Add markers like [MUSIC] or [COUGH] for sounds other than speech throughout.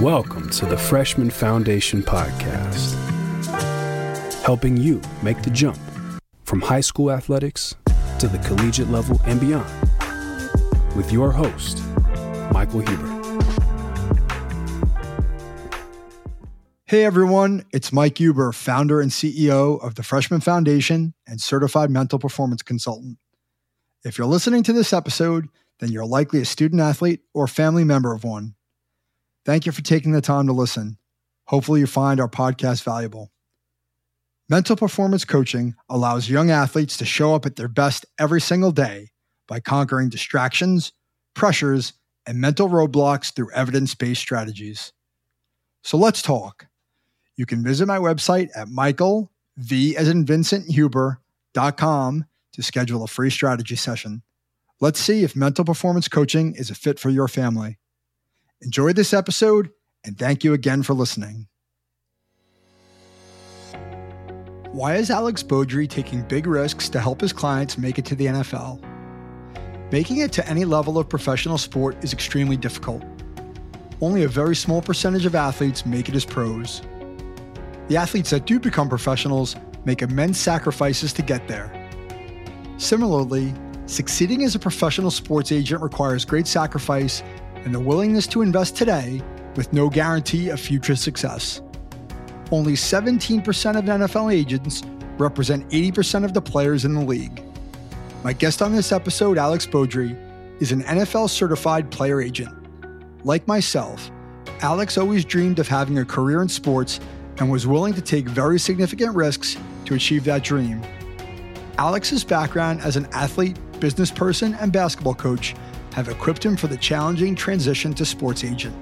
Welcome to the Freshman Foundation Podcast, helping you make the jump from high school athletics to the collegiate level and beyond. With your host, Michael Huber. Hey everyone, it's Mike Huber, founder and CEO of the Freshman Foundation and certified mental performance consultant. If you're listening to this episode, then you're likely a student athlete or family member of one. Thank you for taking the time to listen. Hopefully, you find our podcast valuable. Mental performance coaching allows young athletes to show up at their best every single day by conquering distractions, pressures, and mental roadblocks through evidence based strategies. So let's talk. You can visit my website at Michael, V as in Vincent Huber.com to schedule a free strategy session. Let's see if mental performance coaching is a fit for your family. Enjoy this episode and thank you again for listening. Why is Alex Beaudry taking big risks to help his clients make it to the NFL? Making it to any level of professional sport is extremely difficult. Only a very small percentage of athletes make it as pros. The athletes that do become professionals make immense sacrifices to get there. Similarly, succeeding as a professional sports agent requires great sacrifice and the willingness to invest today with no guarantee of future success. Only 17% of NFL agents represent 80% of the players in the league. My guest on this episode, Alex Beaudry, is an NFL certified player agent. Like myself, Alex always dreamed of having a career in sports and was willing to take very significant risks to achieve that dream. Alex's background as an athlete, business person, and basketball coach have equipped him for the challenging transition to sports agent.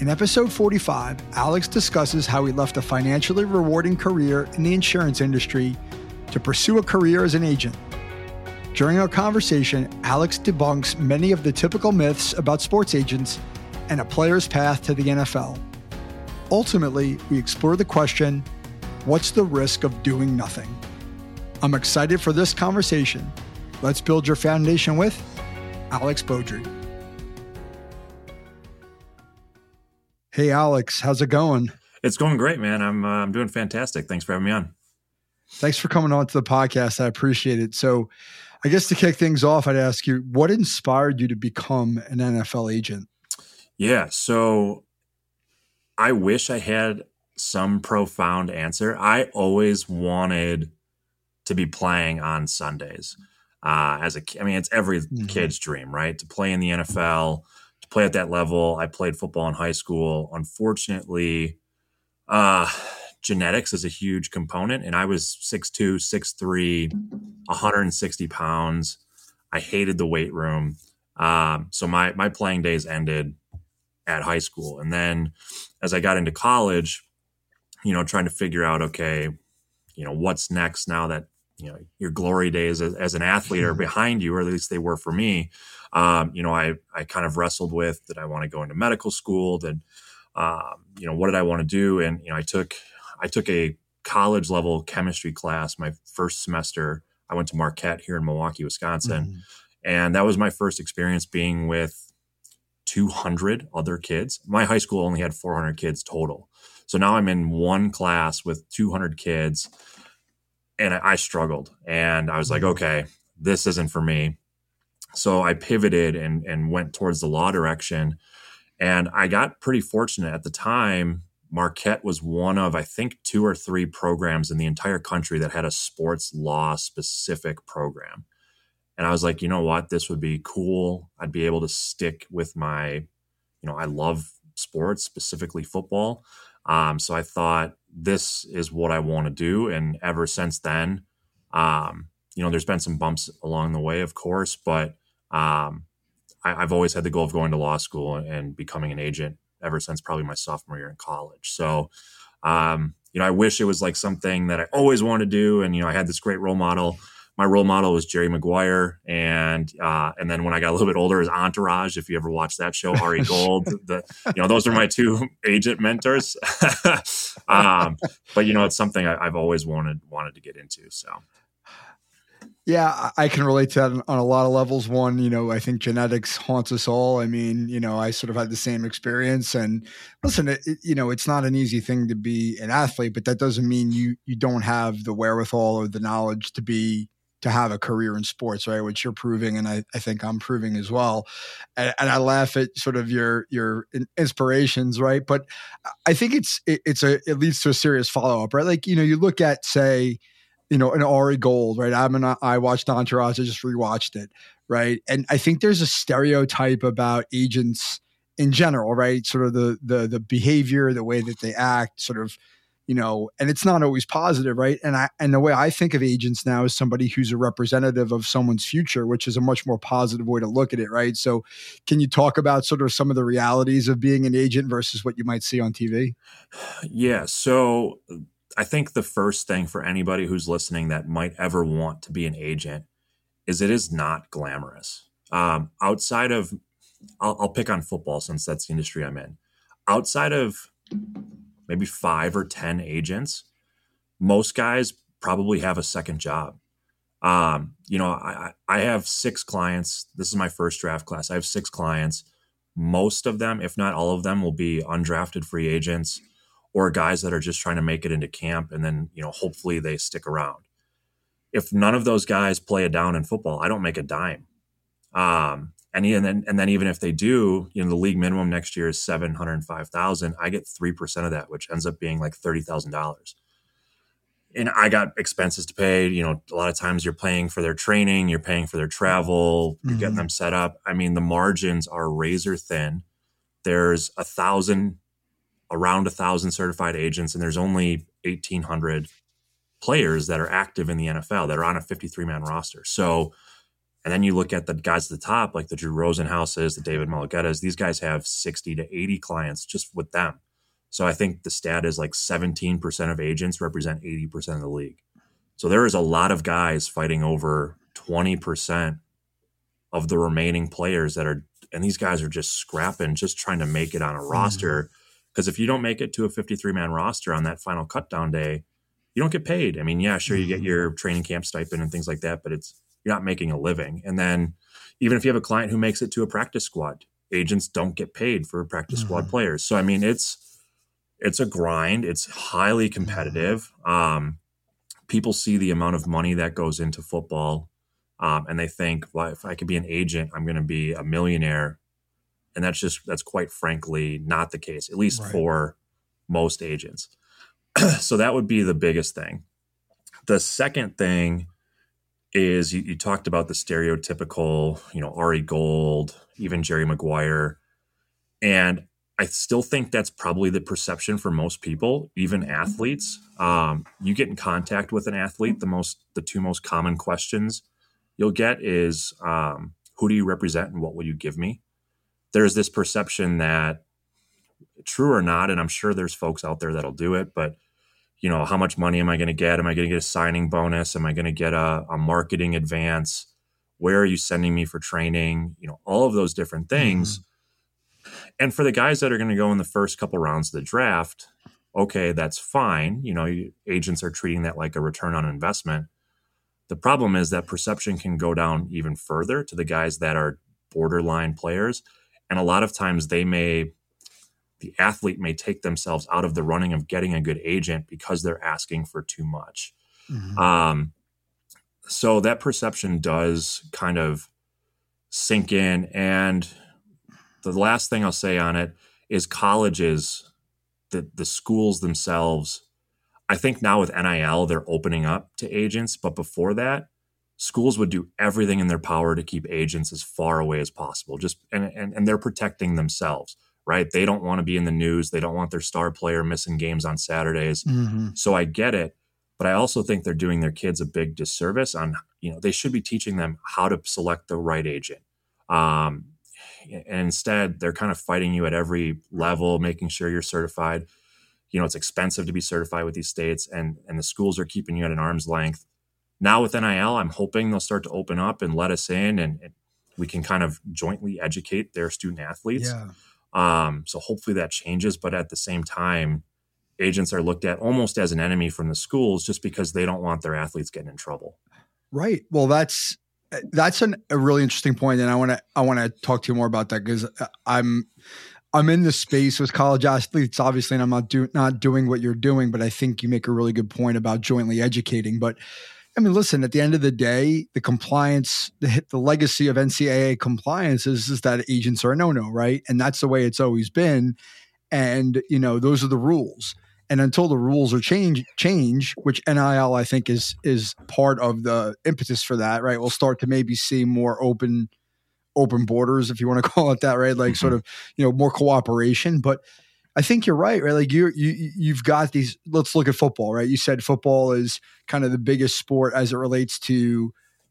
In episode 45, Alex discusses how he left a financially rewarding career in the insurance industry to pursue a career as an agent. During our conversation, Alex debunks many of the typical myths about sports agents and a player's path to the NFL. Ultimately, we explore the question what's the risk of doing nothing? I'm excited for this conversation. Let's build your foundation with Alex Beaudry. Hey, Alex, how's it going? It's going great, man. I'm uh, I'm doing fantastic. Thanks for having me on. Thanks for coming on to the podcast. I appreciate it. So, I guess to kick things off, I'd ask you what inspired you to become an NFL agent? Yeah, so I wish I had some profound answer. I always wanted to be playing on Sundays. Uh, as a, I mean, it's every mm-hmm. kid's dream, right? To play in the NFL, to play at that level. I played football in high school. Unfortunately, uh, genetics is a huge component, and I was 6'2", 6'3", 160 pounds. I hated the weight room. Um, so my my playing days ended at high school, and then as I got into college, you know, trying to figure out, okay, you know, what's next now that you know your glory days as, as an athlete are mm-hmm. behind you, or at least they were for me. Um, you know, I I kind of wrestled with did I want to go into medical school? Did um, you know what did I want to do? And you know, I took I took a college level chemistry class my first semester. I went to Marquette here in Milwaukee, Wisconsin, mm-hmm. and that was my first experience being with 200 other kids. My high school only had 400 kids total. So now I'm in one class with 200 kids and I, struggled and I was like, mm-hmm. okay, this isn't for me. So I pivoted and, and went towards the law direction. And I got pretty fortunate at the time. Marquette was one of, I think, two or three programs in the entire country that had a sports law specific program. And I was like, you know what? This would be cool. I'd be able to stick with my, you know, I love sports, specifically football. Um, so I thought this is what I want to do. And ever since then, um, you know, there's been some bumps along the way, of course, but um, I, have always had the goal of going to law school and becoming an agent ever since probably my sophomore year in college. So, um, you know, I wish it was like something that I always wanted to do. And, you know, I had this great role model my role model was Jerry Maguire, and uh, and then when I got a little bit older, is Entourage. If you ever watched that show, Ari [LAUGHS] Gold, the you know those are my two [LAUGHS] agent mentors. [LAUGHS] um, but you know, it's something I, have always wanted wanted to get into. So, Yeah, I can relate to that on a lot of levels. One, you know, I think genetics haunts us all. I mean, you know, I sort of had the same experience. And listen, it, you know, it's not an easy thing to be an athlete, but that doesn't mean you you don't have the wherewithal or the knowledge to be to have a career in sports, right? Which you're proving, and I, I think I'm proving as well. And, and, I laugh at sort of your your inspirations, right? But I think it's it, it's a it leads to a serious follow up, right? Like you know, you look at say you know, an Ari Gold, right? I'm an I watched Entourage, I just rewatched it, right? And I think there's a stereotype about agents in general, right? Sort of the the the behavior, the way that they act, sort of, you know, and it's not always positive, right? And I and the way I think of agents now is somebody who's a representative of someone's future, which is a much more positive way to look at it, right? So, can you talk about sort of some of the realities of being an agent versus what you might see on TV? Yeah. So I think the first thing for anybody who's listening that might ever want to be an agent is it is not glamorous. Um, outside of, I'll, I'll pick on football since that's the industry I'm in. Outside of maybe five or 10 agents, most guys probably have a second job. Um, you know, I, I have six clients. This is my first draft class. I have six clients. Most of them, if not all of them, will be undrafted free agents or guys that are just trying to make it into camp and then, you know, hopefully they stick around. If none of those guys play a down in football, I don't make a dime. Um, and, and then and then even if they do, you know, the league minimum next year is seven hundred five thousand. I get three percent of that, which ends up being like thirty thousand dollars. And I got expenses to pay. You know, a lot of times you're paying for their training, you're paying for their travel, you're mm-hmm. getting them set up. I mean, the margins are razor thin. There's a thousand around a thousand certified agents, and there's only 1,800 players that are active in the NFL that are on a 53 man roster. So, and then you look at the guys at the top, like the Drew Rosenhauses, the David Mulughetas, these guys have 60 to 80 clients just with them. So I think the stat is like 17% of agents represent 80% of the league. So there is a lot of guys fighting over 20% of the remaining players that are, and these guys are just scrapping, just trying to make it on a mm-hmm. roster. Because if you don't make it to a 53 man roster on that final cutdown day, you don't get paid. I mean, yeah, sure, you get mm-hmm. your training camp stipend and things like that, but it's you're not making a living. And then even if you have a client who makes it to a practice squad, agents don't get paid for practice mm-hmm. squad players. So I mean, it's it's a grind. It's highly competitive. Um, people see the amount of money that goes into football, um, and they think, well, if I could be an agent, I'm going to be a millionaire and that's just that's quite frankly not the case at least right. for most agents [CLEARS THROAT] so that would be the biggest thing the second thing is you, you, talked about the stereotypical you know ari gold even jerry maguire. And i still think that's probably the perception for most people even athletes. Um, you get in contact with an athlete the most the two most common questions you'll get is um, who do you represent and what will you give me? There's this perception that true or not and i'm sure there's folks out there that'll do it but you know how much money am i going to get? Am i going to get a signing bonus? Am i going to get a, a, marketing advance? Where are you sending me for training? You know all of those different things. Mm-hmm. and for the guys that are going to go in the first couple rounds of the draft okay that's fine. You know agents are treating that like a return on investment. The problem is that perception can go down even further to the guys that are borderline players. And a lot of times they may, the athlete may take themselves out of the running of getting a good agent because they're asking for too much. Mm-hmm. Um, so that perception does kind of sink in. And the last thing I'll say on it is colleges, the, the schools themselves. I think now with NIL, they're opening up to agents. But before that, schools would do everything in their power to keep agents as far away as possible just and, and, and they're protecting themselves right they don't want to be in the news they don't want their star player missing games on saturdays mm-hmm. so i get it but i also think they're doing their kids a big disservice on you know they should be teaching them how to select the right agent um, and instead they're kind of fighting you at every level making sure you're certified you know it's expensive to be certified with these states and and the schools are keeping you at an arm's length now with NIL, I'm hoping they'll start to open up and let us in and, and we can kind of jointly educate their student athletes. Yeah. Um, so hopefully that changes. But at the same time, agents are looked at almost as an enemy from the schools just because they don't want their athletes getting in trouble. Right. Well, that's that's an, a really interesting point, and I want to I want to talk to you more about that because uh, I'm I'm in the space with college athletes, obviously, and I'm not do, not doing what you're doing, but I think you make a really good point about jointly educating. But I mean, listen, at the end of the day, the compliance, the, [LAUGHS] the legacy of NCAA compliance is, is that agents are a no no, right? And that's the way it's always been. And, you know, those are the rules. And until the rules are change, change, which NIL I think is is part of the impetus for that, right? We'll start to maybe see more open open borders, if you want to [LAUGHS] call it that, right? Like mm-hmm. sort of, you know, more cooperation. But I think you're right, right? Like you you you've got these. Let's look at football, right? You said football is kind of the biggest sport as it relates to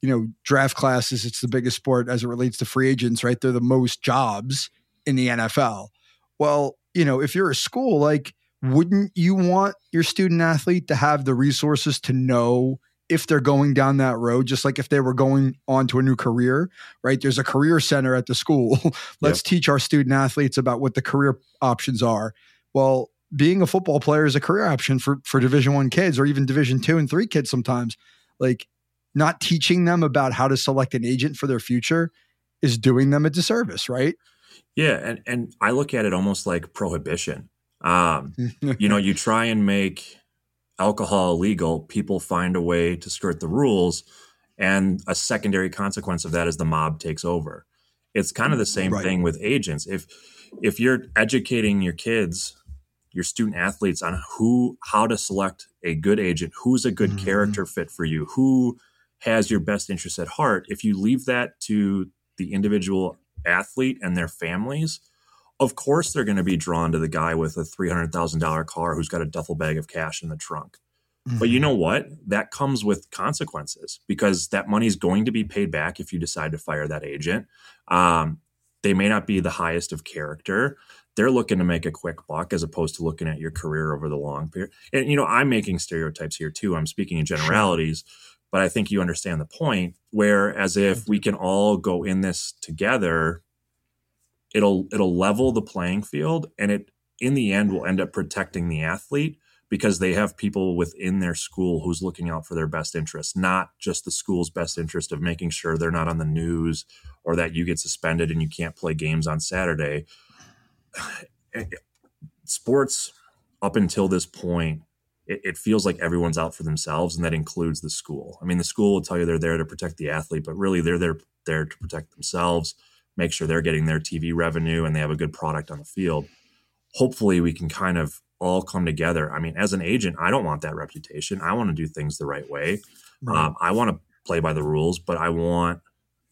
you know draft classes. It's the biggest sport as it relates to free agents, right? They're the most jobs in the NFL. Well, you know, if you're a school, like, wouldn't you want your student athlete to have the resources to know if they're going down that road, just like if they were going on to a new career, right? There's a career center at the school. [LAUGHS] Let's teach our student athletes about what the career options are. Well, being a football player is a career option for for Division One kids or even Division Two and Three kids sometimes. Like not teaching them about how to select an agent for their future is doing them a disservice, right? Yeah, and and I look at it almost like prohibition. Um, [LAUGHS] you know, you try and make alcohol illegal, people find a way to skirt the rules. And a secondary consequence of that is the mob takes over. It's kind of the same right. thing with agents. If if you're educating your kids, your student athletes on who how to select a good agent, who's a good mm-hmm. character fit for you, who has your best interest at heart, if you leave that to the individual athlete and their families, of course they're going to be drawn to the guy with a $300,000 car who's got a duffel bag of cash in the trunk. Mm-hmm. But you mm-hmm. know what? That comes with consequences because that money is going to be paid back if you decide to fire that agent. Um, they may not be the highest of character. They're looking to make a quick buck as opposed to looking at your career over the long period. And, you know, I'm making stereotypes here too. I'm speaking in generalities, but I think you understand the point where as if we can all go in this together it'll it'll level the playing field and it in the end will end up protecting the athlete because they have people within their school who's looking out for their best interest, not just the school's best interest of making sure they're not on the news or that you get suspended and you can't play games on Saturday. [SIGHS] Eh, sports, up until this point, it, it, feels like everyone's out for themselves, and that includes the school. I mean, the school will tell you they're there to protect the athlete, but really they're there there to protect themselves make sure they're getting their TV revenue and they have a good product on the field. Hopefully, we can kind of all come together. I mean, as an agent, I don't want that reputation. I want to do things the right way. Right. Um, I want to play by the rules, but I want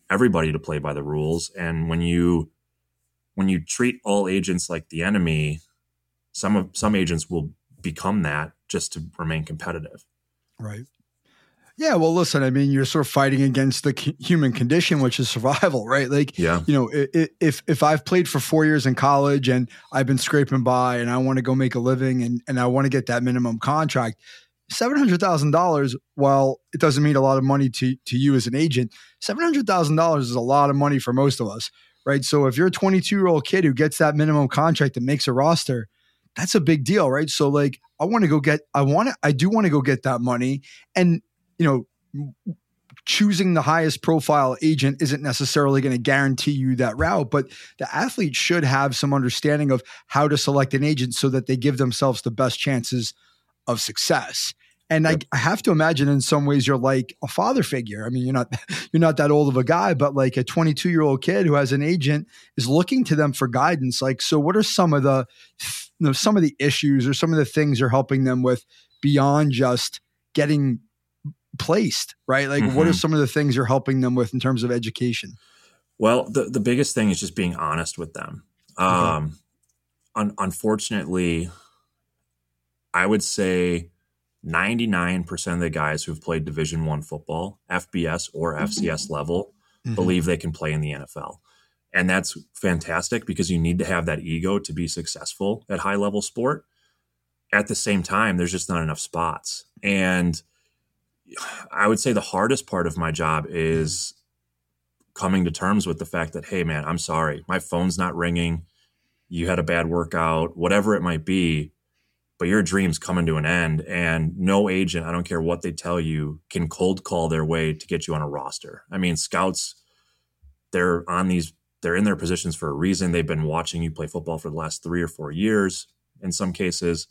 everybody to play by the rules. And when you when you treat all agents like the enemy, some of some agents will become that just to remain competitive. Right. Yeah, well, listen, I mean, you're sort of fighting against the human condition, which is survival, right? Like, yeah. you know, if if I've played for four years in college and I've been scraping by and I want to go make a living and, and I want to get that minimum contract, seven hundred thousand dollars, while it doesn't mean a lot of money to to you as an agent, seven hundred thousand dollars is a lot of money for most of us, right? So if you're a 22 year old kid who gets that minimum contract and makes a roster, that's a big deal, right? So like, I want to go get, I want to, I do want to go get that money, and you know, choosing the highest profile agent isn't necessarily going to guarantee you that route, but the athlete should have some understanding of how to select an agent so that they give themselves the best chances of success. And I, I, have to imagine in some ways you're like a father figure. I mean, you're not [LAUGHS] you're not that old of a guy, but like a 22 year old kid who has an agent is looking to them for guidance. Like, so what are some of the you know, some of the issues or some of the things you're helping them with beyond just getting placed, right? Like, mm-hmm. what are mm-hmm. some of the things you're helping them with in terms of education? Well, the, the biggest thing is just being honest with them. Um, un- unfortunately, I would say 99% of the guys who've played Division One football, FBS or FCS mm-hmm. level, mm-hmm. believe they can play in the NFL. And that's fantastic because you need to have that ego to be successful at high level sport. At the same time, there's just not enough spots. And I would say the hardest part of my job is coming to terms with the fact that, hey, man, I'm sorry. My phone's not ringing. You had a bad workout, whatever it might be. but your dream's coming to an end and no agent i don't care what they tell you can cold call their way to get you on a roster i mean scouts they're on these they're in their positions for a reason they've been watching you play football for the last three or four years in some cases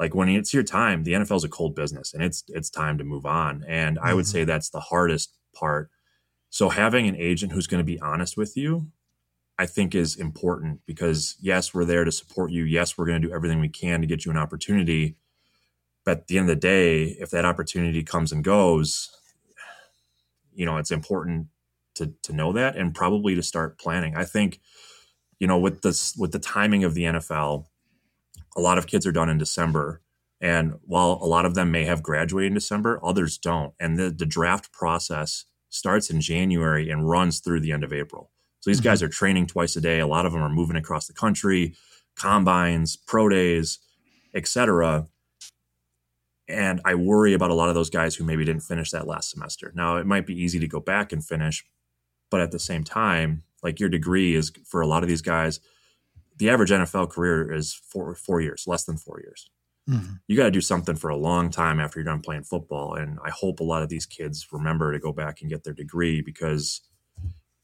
like when it's your time the nfl is a cold business and it's it's time to move on and mm-hmm. i would mm-hmm. say that's the hardest part so having an agent who's going to be honest with you I think is important because yes, we're there to support you. Yes, we're going to do everything we can to get you an opportunity. But at the end of the day, if that opportunity comes and goes, you know, it's important to to know that and probably to start planning. I think, you know, with this with the timing of the NFL, a lot of kids are done in December. And while a lot of them may have graduated in December, others don't. And the, the draft process starts in January and runs through the end of April. So these mm-hmm. guys are training twice a day. A lot of them are moving across the country, combines, pro days, etc. And I worry about a lot of those guys who maybe didn't finish that last semester. Now, it might be easy to go back and finish, but at the same time, like your degree is for a lot of these guys, the average NFL career is four four years, less than four years. Mm-hmm. You got to do something for a long time after you're done playing football. And I hope a lot of these kids remember to go back and get their degree because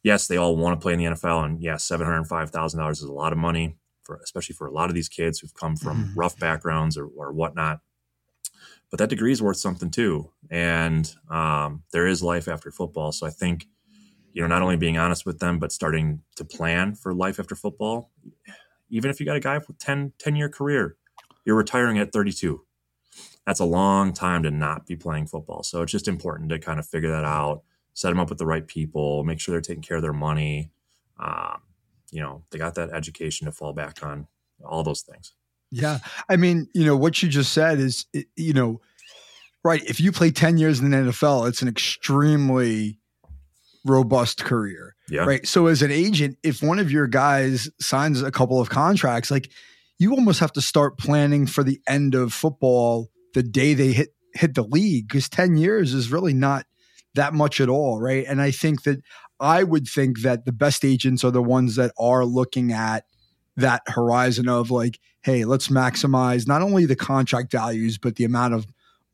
yes, they all want to play in the NFL, and yes, seven hundred five thousand dollars is a lot of money for, especially for a lot of these kids who've come from mm-hmm. rough backgrounds or, or whatnot. But that degree is worth something too, and um, there is life after football. So I think, you know, not only being honest with them, but starting to plan for life after football. Even if you got a guy with 10, 10 year career, you're retiring at 32. That's a long time to not be playing football. So it's just important to kind of figure that out set them up with the right people, make sure they're taking care of their money. Um, you know, they got that education to fall back on, all those things. Yeah. I mean, you know, what you just said is, you know, right. If you play 10 years in the NFL, it's an extremely robust career. Yeah. Right. So as an agent, if one of your guys signs a couple of contracts, like you almost have to start planning for the end of football the day they hit hit the league because 10 years is really not that much at all, right? And I think that I would think that the best agents are the ones that are looking at that horizon of like, hey, let's maximize not only the contract values, but the amount of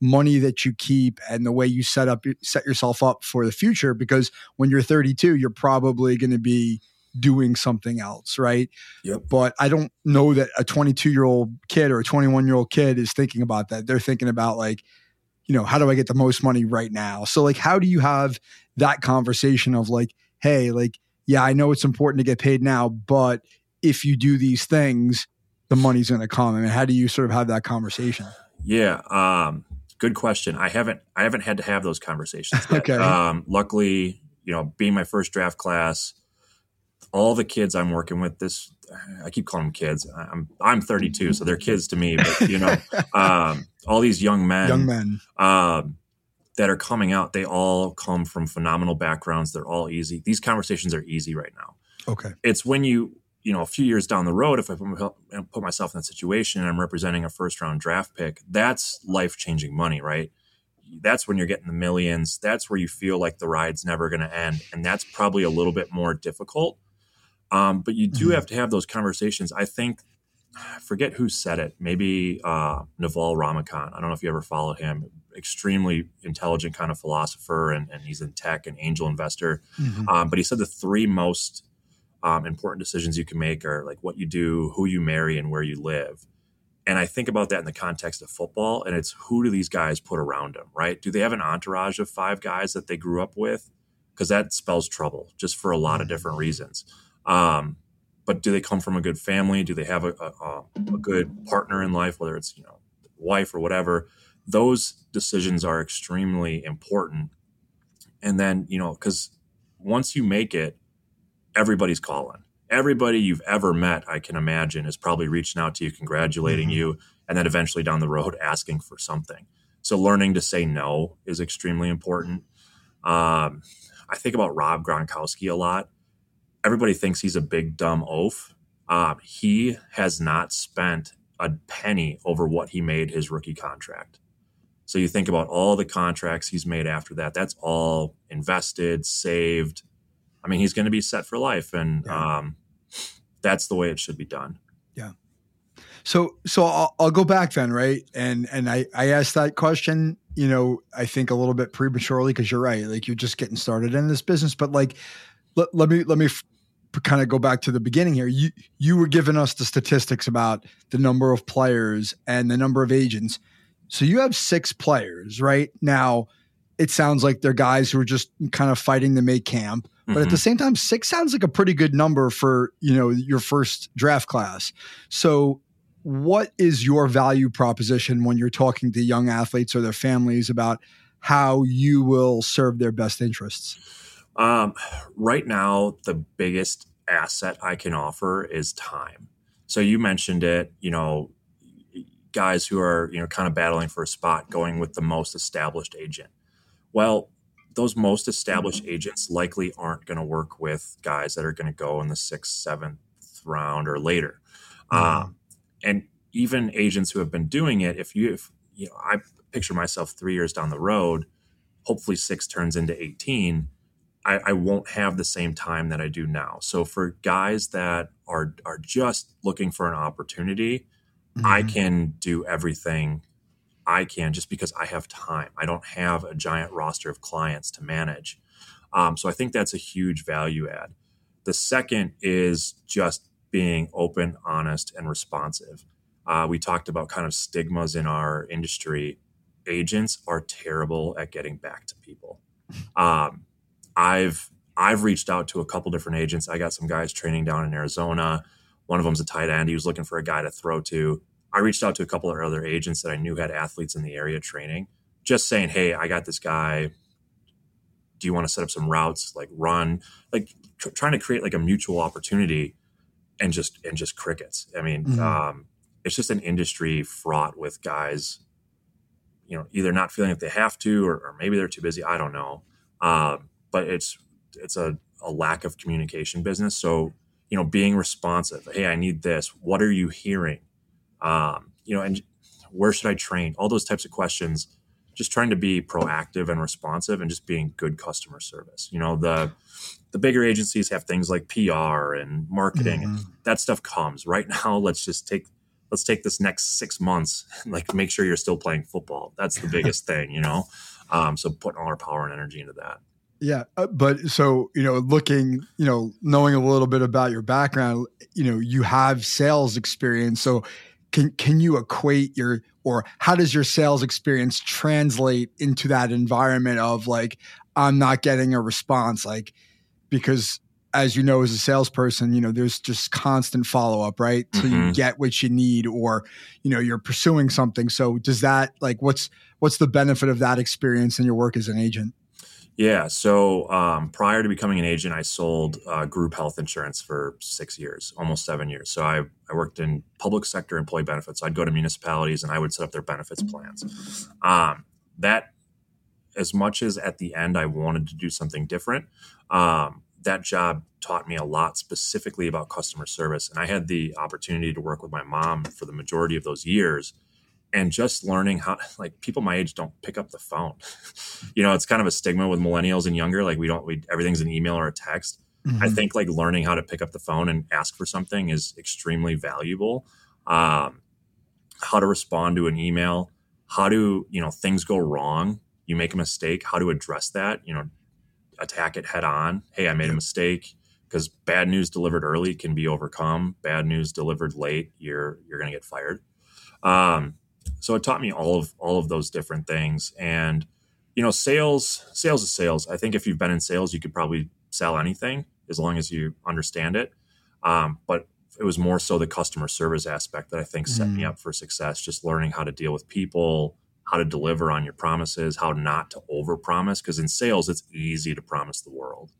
money that you keep and the way you set up set yourself up for the future because when you're 32 you're probably going to be doing something else right yep. but i don't know that a 22 year old kid or a 21 year old kid is thinking about that they're thinking about like you know, how do I get the most money right now? So like how do you have that conversation of like, hey, like, yeah, I know it's important to get paid now, but if you do these things, the money's going to come. I mean, how do you sort of have that conversation? Yeah, um, good question. I haven't I haven't had to have those conversations. Yet. [LAUGHS] okay. Um, luckily, you know, being my first draft class, all the kids I'm working with this I keep calling them kids. I'm I'm 32, so they're kids to me. But you know, [LAUGHS] um, all these young men, young men um, that are coming out, they all come from phenomenal backgrounds. They're all easy. These conversations are easy right now. Okay, it's when you you know a few years down the road, if I put myself in that situation and I'm representing a first round draft pick, that's life changing money, right? That's when you're getting the millions. That's where you feel like the ride's never going to end, and that's probably a little bit more difficult um, but you do mm-hmm. have to have those conversations. I think, I forget who said it, maybe uh, Naval Ravikant. I don't know if you ever followed him. Extremely intelligent kind of philosopher, and, and he's in tech and angel investor. Mm-hmm. Um, but he said the three most um, important decisions you can make are like what you do, who you marry, and where you live. And I think about that in the context of football, and it's who do these guys put around them, right? Do they have an entourage of five guys that they grew up with? Because that spells trouble just for a lot of mm-hmm. different reasons. Um, but do they come from a good family? Do they have a, a, a good partner in life, whether it's you know wife or whatever? Those decisions are extremely important. And then you know because once you make it, everybody's calling. Everybody you've ever met, I can imagine, is probably reaching out to you, congratulating mm-hmm. you, and then eventually down the road asking for something. So learning to say no is extremely important. Um, I think about Rob Gronkowski a lot everybody thinks he's a big dumb oaf. Uh, he has not spent a penny over what he made his rookie contract. So you think about all the contracts he's made after that. That's all invested, saved. I mean, he's going to be set for life, and yeah. um, that's the way it should be done. Yeah. So, so I'll, I'll, go back then, right? And and I I asked that question, you know, I think a little bit prematurely because you're right, like you're just getting started in this business. But like, let, let me let me f- kind of go back to the beginning here. You you were giving us the statistics about the number of players and the number of agents. So you have six players, right? Now, it sounds like they're guys who are just kind of fighting to make camp. But mm-hmm. at the same time, six sounds like a pretty good number for you know your first draft class. So what is your value proposition when you're talking to young athletes or their families about how you will serve their best interests? Um, right now, the biggest asset I can offer is time. So you mentioned it, you know, guys who are, you know, kind of battling for a spot going with the most established agent. Well, those most established mm-hmm. agents likely aren't going to work with guys that are going to go in the sixth, seventh round or later. Mm-hmm. Um, and even agents who have been doing it, if you, if, you know, I picture myself three years down the road, hopefully six turns into 18 I, I, won't have the same time that I do now. So for guys that are are just looking for an opportunity, mm-hmm. I can do everything I can just because I have time. I don't have a giant roster of clients to manage. Um, so I think that's a huge value add. The second is just being open, honest, and responsive. Uh, we talked about kind of stigmas in our industry. Agents are terrible at getting back to people. Um, I've I've reached out to a couple different agents. I got some guys training down in Arizona. One of them's a tight end. He was looking for a guy to throw to. I reached out to a couple of other agents that I knew had athletes in the area training, just saying, "Hey, I got this guy. Do you want to set up some routes, like run, like tr- trying to create like a mutual opportunity?" And just and just crickets. I mean, mm-hmm. um, it's just an industry fraught with guys, you know, either not feeling that they have to, or, or maybe they're too busy. I don't know. Um, but it's it's a, a lack of communication business. So you know, being responsive. Hey, I need this. What are you hearing? Um, you know, and where should I train? All those types of questions. Just trying to be proactive and responsive, and just being good customer service. You know, the the bigger agencies have things like PR and marketing. Mm-hmm. And that stuff comes right [LAUGHS] now. Let's just take let's take this next six months, like make sure you're still playing football. That's the [LAUGHS] biggest thing, you know. Um, so putting all our power and energy into that. Yeah, uh, but so you know, looking, you know, knowing a little bit about your background, you know, you have sales experience. So, can can you equate your or how does your sales experience translate into that environment of like I'm not getting a response, like because as you know, as a salesperson, you know, there's just constant follow up, right? Till mm-hmm. you get what you need, or you know, you're pursuing something. So, does that like what's what's the benefit of that experience in your work as an agent? Yeah. So um, prior to becoming an agent, I sold uh, group health insurance for six years, almost seven years. So I, I worked in public sector employee benefits. So I'd go to municipalities and I would set up their benefits plans. Um, that, as much as at the end I wanted to do something different, um, that job taught me a lot specifically about customer service. And I had the opportunity to work with my mom for the majority of those years and just learning how [LAUGHS] like people my age don't pick up the phone. [LAUGHS] You know it's kind of a stigma with millennials and younger like we don't we everything's an email or a text. Mm-hmm. i think like learning how to pick up the phone and ask for something is extremely valuable. Um, how to respond to an email how do you know things go wrong you make a mistake how to address that you know attack it head on. Hey i made a mistake. Because bad news delivered early can be overcome. Bad news delivered late you're you're going to get fired. Um, so it taught me all of all of those different things. And you know sales sales is sales. I think if you've been in sales you could probably sell anything as long as you understand it. Um, but it was more so the customer service aspect that i think set mm. me up for success just learning how to deal with people how to deliver on your promises how not to overpromise because in sales it's easy to promise the world.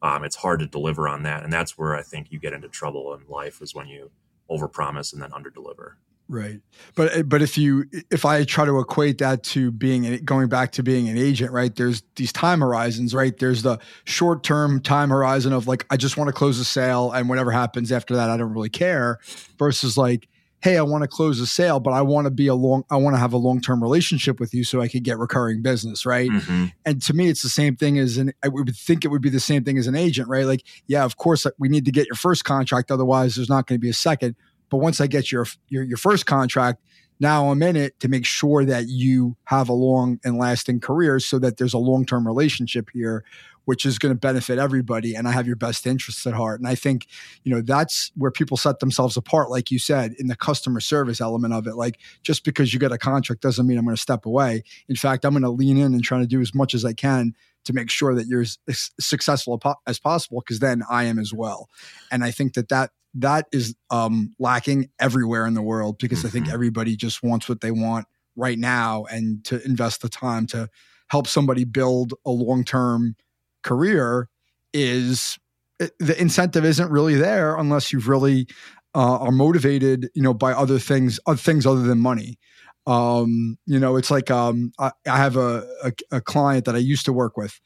Um, it's hard to deliver on that and that's where i think you get into trouble in life is when you overpromise and then underdeliver Right. But eh, but if you if I try to equate that to being going back to being an agent, right? There's these time horizons, right? There's the short term time horizon of like I just want to close a sale and whatever happens after that I don't really care versus like hey, I want to close a sale, but I want to be a long I want to have a long term relationship with you so I could get recurring business, right? Mm-hmm. And to me it's the same thing as an I would think it would be the same thing as an agent, right? Like, yeah, of course we need to get your first contract otherwise there's not going to be a second But once I get your your, your first contract, now I'm in it to make sure that you have a long and lasting career so that there's a long term relationship here, which is going to benefit everybody. And I have your best interests at heart. And I think, you know, that's where people set themselves apart, like you said, in the customer service element of it. Like just because you get a contract doesn't mean I'm going to step away. In fact, I'm going to lean in and try to do as much as I can to make sure that you're as successful as possible because then I am as well. And I think that that that is um, lacking everywhere in the world because mm-hmm. I think mm-hmm. everybody just wants what they want right now and to invest the time to help somebody build a long term career is eh, the incentive isn't really there unless you've really uh, are motivated, you know, by other things, other things other than money. Um, you know, it's like um, I, I have a, a, a client that I used to work with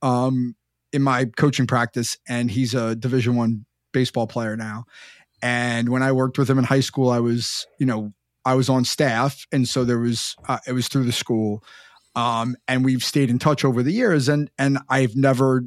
um, in my coaching practice, and he's a Division One baseball player now. And when I worked with him in high school, I was, you know, I was on staff, and so there was uh, it was through the school, um, and we've stayed in touch over the years. And and I've never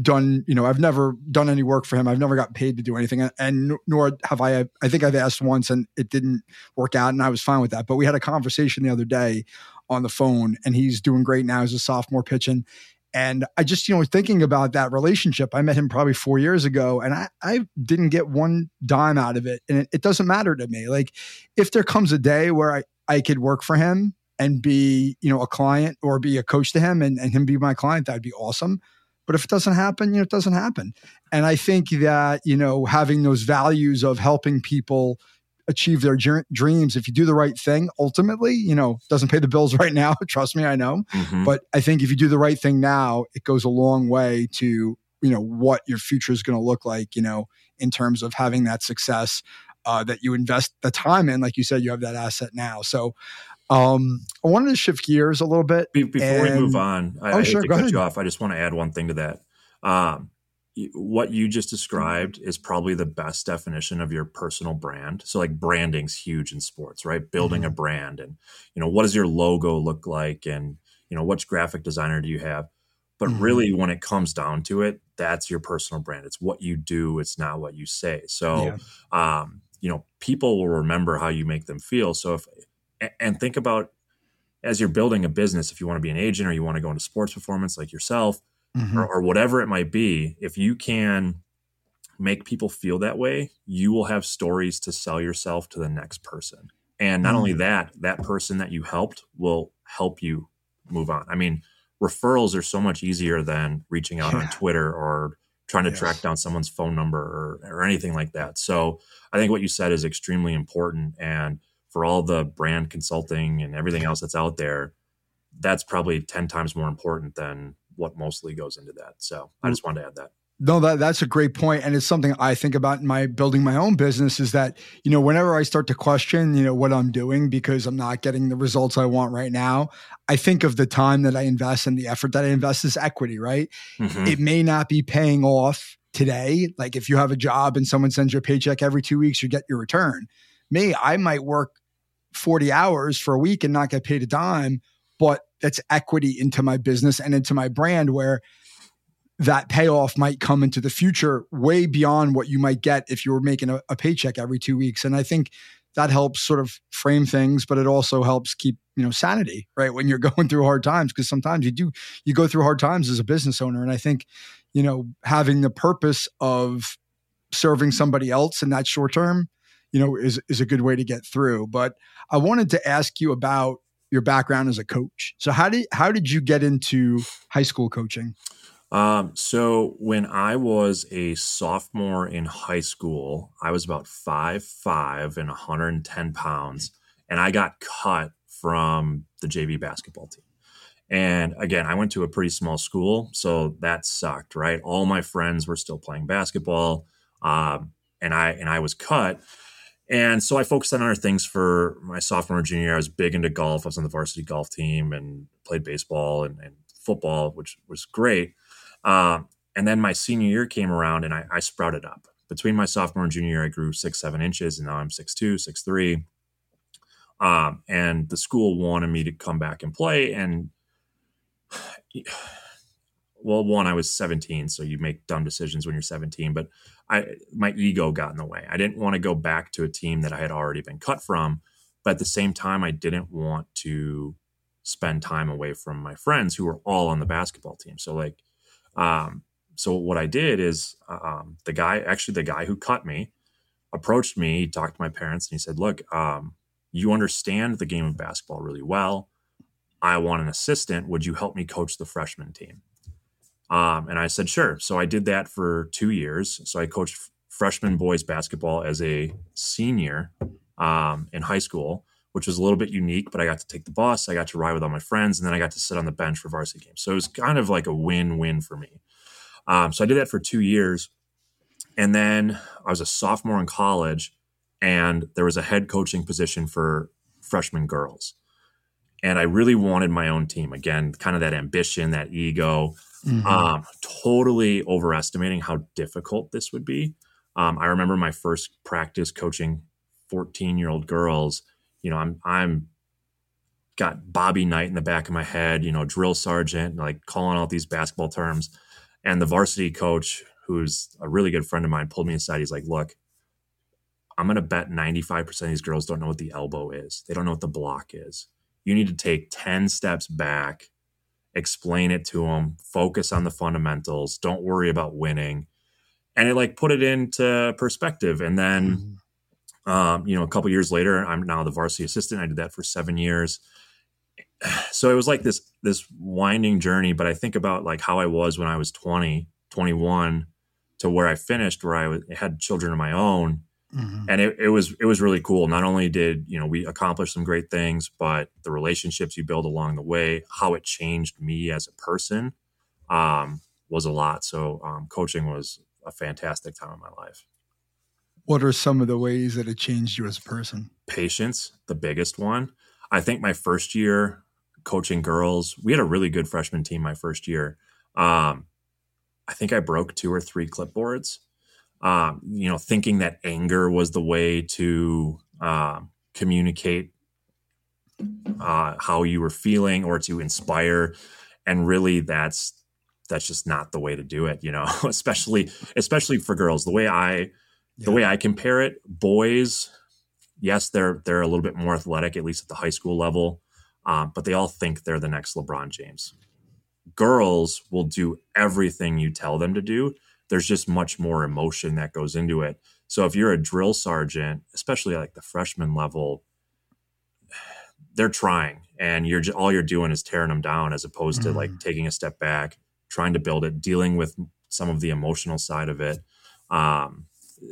done, you know, I've never done any work for him. I've never got paid to do anything, and nor have I. I think I've asked once, and it didn't work out, and I was fine with that. But we had a conversation the other day on the phone, and he's doing great now as a sophomore pitching. And I just, you know, thinking about that relationship, I met him probably four years ago and I, I didn't get one dime out of it. And it, it doesn't matter to me. Like if there comes a day where I, I could work for him and be, you know, a client or be a coach to him and, and him be my client, that'd be awesome. But if it doesn't happen, you know, it doesn't happen. And I think that, you know, having those values of helping people achieve their dreams if you do the right thing ultimately you know doesn't pay the bills [LAUGHS] right now trust me i know mm-hmm. but i think if you do the right thing now it goes a long way to you know what your future is going to look like you know in terms of having that success uh, that you invest the time in like you said you have that asset now so um, I wanted to shift gears a little bit. Be- before and, we move on, I, oh, I sure, to cut ahead. you off. I just want to add one thing to that. Um, what you just described is probably the best definition of your personal brand. So like branding's huge in sports, right? Building mm-hmm. a brand and you know what does your logo look like and you know which graphic designer do you have? But mm-hmm. really when it comes down to it, that's your personal brand. It's what you do, it's not what you say. So yeah. um you know, people will remember how you make them feel. So if and think about as you're building a business, if you want to be an agent or you want to go into sports performance like yourself, mm-hmm. or, or whatever it might be, if you can make people feel that way, you will have stories to sell yourself to the next person. And not only that, that person that you helped will help you move on. I mean, referrals are so much easier than reaching out yeah. on [LAUGHS] Twitter or trying to yes. track down someone's phone number or, or anything like that. So I think what you said is extremely important. And for all the brand consulting and everything else that's out there, that's probably 10 times more important than what mostly goes into that. So I just wanted to add that. No, that that's a great point, and it's something I think about in my building my own business. Is that you know whenever I start to question you know what I'm doing because I'm not getting the results I want right now, I think of the time that I invest and the effort that I invest is equity. Right, mm-hmm. it may not be paying off today. Like if you have a job and someone sends you a paycheck every two weeks, you get your return. Me, I might work 40 hours for a week and not get paid a dime, but that's equity into my business and into my brand where that payoff might come into the future way beyond what you might get if you were making a, a, paycheck every two weeks. And I think that helps sort of frame things, but it also helps keep, you know, sanity, right? When you're [LAUGHS] going through hard times, because sometimes you do, you go through hard times as a business owner. And I think, you know, having the purpose of serving somebody else in that short term, you know, is, is a good way to get through. But I wanted to ask you about your background as a coach. So how did how did you get into high school coaching? Um, so when I was a sophomore in high school, I was about five five and 110 pounds, and I got cut from the JV basketball team. And again, I went to a pretty small school, so that sucked, right? All my friends were still playing basketball, um, and I and I was cut. And so I focused on other things for my sophomore and junior year. I was big into golf. I was on the varsity golf team and played baseball and, and football, which was great. Um, and then my senior year came around and I, I, sprouted up. Between my sophomore and junior year, I grew six, seven inches, and now I'm six two, six three. Um, and the school wanted me to come back and play. And [SIGHS] well, one, I was 17, so you make dumb decisions when you're 17, but I my ego got in the way. I didn't want to go back to a team that I had already been cut from, but at the same time, I didn't want to spend time away from my friends who were all on the basketball team. So like, um, so what I did is um, the guy, actually the guy who cut me, approached me, he talked to my parents, and he said, "Look, um, you understand the game of basketball really well. I want an assistant. Would you help me coach the freshman team?" Um, and I said, "Sure." So I did that for two years. So I coached freshman boys basketball as a senior um, in high school, which was a little bit unique. But I got to take the bus, I got to ride with all my friends, and then I got to sit on the bench for varsity games. So it was kind of like a win-win for me. Um, so I did that for two years. And then I was a sophomore in college, and there was a head coaching position for freshman girls. And I really wanted my own team. Again, kind of that ambition, that ego. Mm-hmm. Um, totally overestimating how difficult this would be. Um, I remember my first practice coaching 14 year old girls. You know, I'm I'm got Bobby Knight in the back of my head. You know, drill sergeant, like calling out these basketball terms. And the varsity coach, who's a really good friend of mine, pulled me aside. He's like, look, I'm going to bet 95% of these girls don't know what the elbow is. They don't know what the block is. You need to take 10 steps back, explain it to them, focus on the fundamentals, don't worry about winning. And it like put it into perspective. And then, mm-hmm. um, you know, a couple years later, I'm now the varsity assistant. I did that for seven years [SIGHS] so it was like this this winding journey but i think about like how i was when i was 20 21 to where i finished where I had children of my own mm-hmm. and it, it was it was really cool not only did you know we accomplish some great things but the relationships you build along the way how it changed me as a person um, was a lot so um, coaching was a fantastic time in my life what are some of the ways that it changed you as a person patience the biggest one i think my first year coaching girls. We had a really good freshman team my first year. Um, I think I broke two or three clipboards. Um, you know, thinking that anger was the way to uh, communicate uh, how you were feeling or to inspire, and really, that's that's just not the way to do it. You know, [LAUGHS] especially especially for girls. The way I yeah. the way I compare it, boys, yes, they're they're a little bit more athletic, at least at the high school level um, but they all think they're the next LeBron James. Girls will do everything you tell them to do. There's just much more emotion that goes into it. So if you're a drill sergeant, especially like the freshman level, [SIGHS] they're trying, and you're just, all you're doing is tearing them down, as opposed mm. to like mm. taking a step back, trying to build it, dealing with some of the emotional side of it. Um,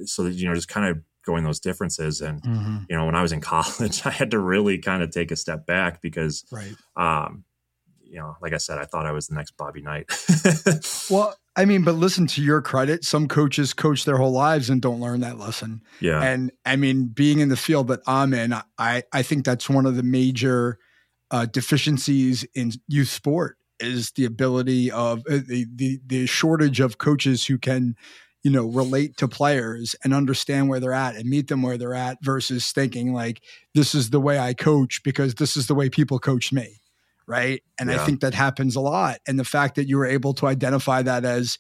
so that you know, just kind of going those differences. And mm-hmm. you know, when I was in [LAUGHS] college, I had to really kind of take a step back because, right. um, you know, like I said, I thought I was the next Bobby Knight. [LAUGHS] well, I mean, but listen to your credit. Some coaches coach their whole lives and don't learn that lesson. Yeah. And I mean, being in the field that I'm in, I, I think that's one of the major uh, deficiencies in youth sport is the ability of uh, the, the, the shortage of coaches who can you know relate to players and understand where they're at and meet them where they're at versus thinking like this is the way i coach because this is the way people coach me right? And yeah. i think that happens a lot. And the fact that you were able to identify that as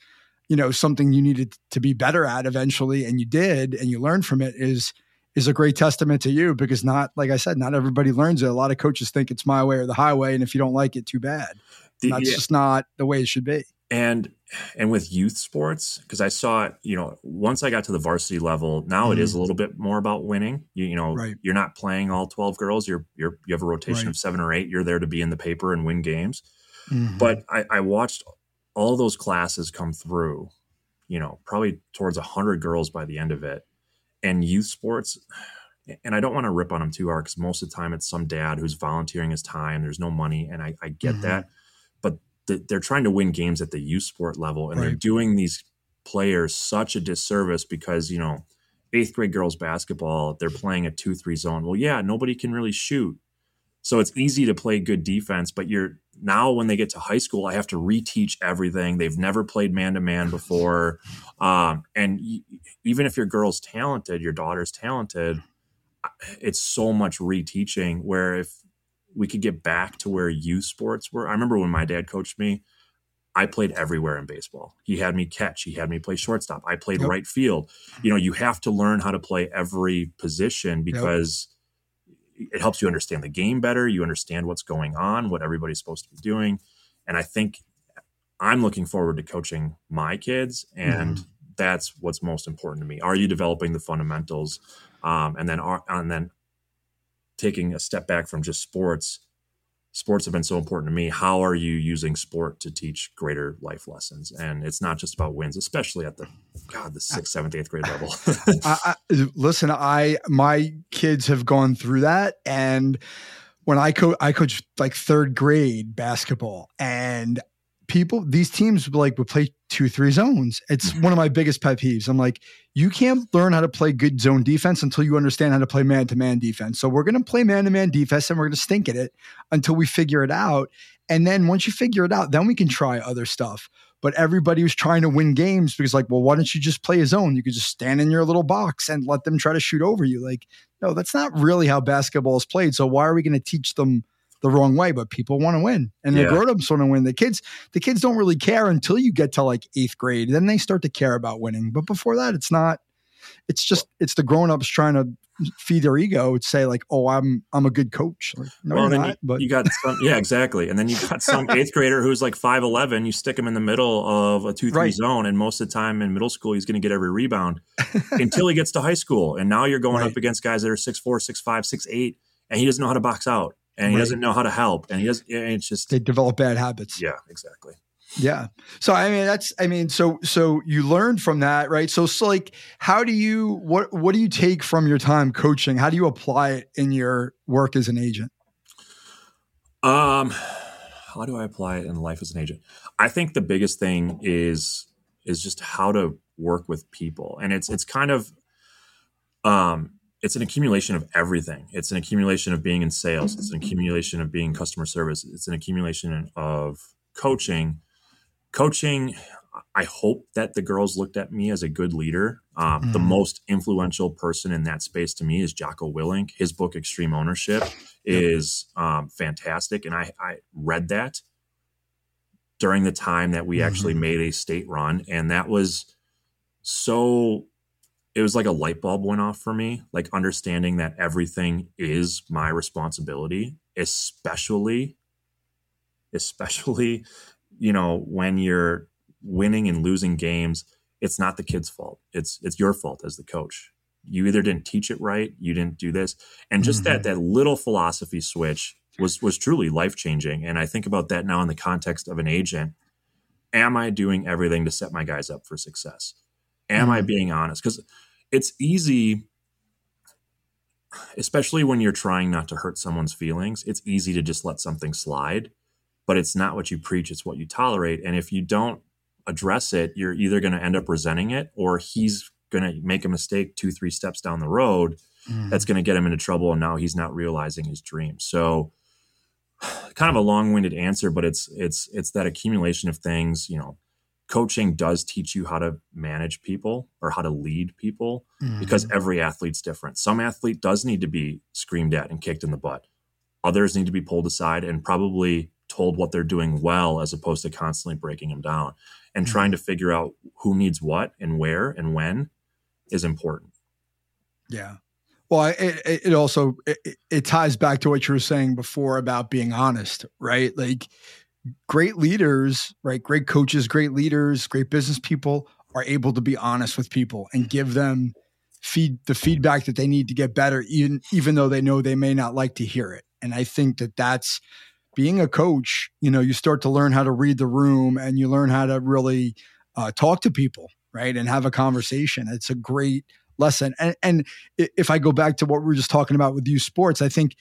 you know something you needed to be better at eventually and you did and you learned from it is is a great testament to you because not like i said not everybody learns it. A lot of coaches think it's my way or the highway. And if you don't like it too bad. The, that's yeah. just not the way it should be and and with youth sports because i saw it you know once i got to the varsity level now mm-hmm. it is a mm-hmm. little bit more about winning you, you know right. you're not playing all 12 girls you're you're you have a rotation right. of seven or eight you're there to be in the paper and win games mm-hmm. but I, I watched all those classes come through you know probably towards 100 girls by the end of it and youth sports and I don't want to rip on them too hard because most of the time it's some dad who's volunteering his time. There's no money, and I, I get mm-hmm. that they're trying to win games at the youth sport level, and right. they're doing these players such a disservice because you know eighth grade girls basketball they're playing a two three zone. Well, yeah, nobody can really shoot, so it's easy to play good defense, but you're now when they get to high school, I have to reteach everything. They've never played man to man before, um, and even if your girl's talented, your daughter's talented, it's so much reteaching. Where if we could get back to where youth sports were. I remember when my dad coached me, I played everywhere in baseball. He had me catch, he had me play shortstop. I played Yep. right field. You know, you have to learn how to play every position because it helps you understand the game better. You understand what's going on, what everybody's supposed to be doing. And I think I'm looking forward to coaching my kids, and that's what's most important to me. Are you developing the fundamentals, um, and then are, and then taking a step back from just sports? Sports have been so important to me. How are you using sport to teach greater life lessons? And it's not just about wins, especially at the God, the sixth, seventh, eighth grade level. [LAUGHS] I, I, listen, I my kids have gone through that, and when I coach, I coach like third grade basketball, and people, these teams like would play two, three zones. It's mm-hmm. one of my biggest pet peeves. I'm like, you can't learn how to play good zone defense until you understand how to play man to man defense. So we're going to play man to man defense, and we're going to stink at it until we figure it out. And then once you figure it out, then we can try other stuff but everybody was trying to win games because like well why don't you just play a zone you could just stand in your little box and let them try to shoot over you like no that's not really how basketball is played so why are we going to teach them the wrong way but people want to win and the Yeah. grown-ups want to win the kids the kids don't really care until you get to like eighth grade then they start to care about winning but before that it's not it's just it's the grown-ups trying to feed their ego and say like oh i'm i'm a good coach like, no well, not you, but you got some, yeah, exactly. And then you got some [LAUGHS] eighth grader who's like five eleven. You stick him in the middle of a two three Right. zone, and most of the time in middle school, he's going to get every rebound [LAUGHS] until he gets to high school. And now you're going Right. up against guys that are six four, six five, six eight, and he doesn't know how to box out, and he Right. doesn't know how to help, and he doesn't. and It's just they develop bad habits yeah, exactly. Yeah. So I mean that's I mean so so you learned from that, right? So so like how do you what what do you take from your time coaching? How do you apply it in your work as an agent? Um, how do I apply it in life as an agent? I think the biggest thing is is just how to work with people, and it's it's kind of um it's an accumulation of everything. It's an accumulation of being in sales. It's an accumulation of being customer service. It's an accumulation of coaching. Coaching. I hope that the girls looked at me as a good leader. Um, The Mhm. most influential person in that space to me is Jocko Willink. His book Extreme Ownership is um, fantastic, and I, I read that during the time that we actually Mhm. made a state run, and that was so. It was like a light bulb went off for me, like understanding that everything is my responsibility, especially, especially, you know, when you're winning and losing games. It's not the kid's fault. It's it's your fault as the coach. You either didn't teach it right, you didn't do this, and just that that little philosophy switch was was truly life changing. And I think about that now in the context of an agent. Am I doing everything to set my guys up for success? Am I Mhm. being honest? Because it's easy, especially when you're trying not to hurt someone's feelings. It's easy to just let something slide, but it's not what you preach; it's what you tolerate. And if you don't address it, you're either going to end up resenting it, or he's going to make a mistake two, three steps down the road mm-hmm. that's going to get him into trouble and now he's not realizing his dream so kind of a long-winded answer but it's it's it's that accumulation of things you know coaching does teach you how to manage people or how to lead people Mhm. because every athlete's different some athlete does need to be screamed at and kicked in the butt others need to be pulled aside and probably told what they're doing well as opposed to constantly breaking them down and Mhm. trying to figure out who needs what and where and when is important Yeah. Well, it, it it also it, it ties back to what you were saying before about being honest, right? Like great leaders, right? Great coaches, great leaders, great business people are able to be honest with people and give them feed the feedback that they need to get better, even even though they know they may not like to hear it. And I think that that's being a coach. You know, you start to learn how to read the room and you learn how to really uh, talk to people, right, and have a conversation. It's a great lesson. And and if I go back to what we were just talking about with you sports, I think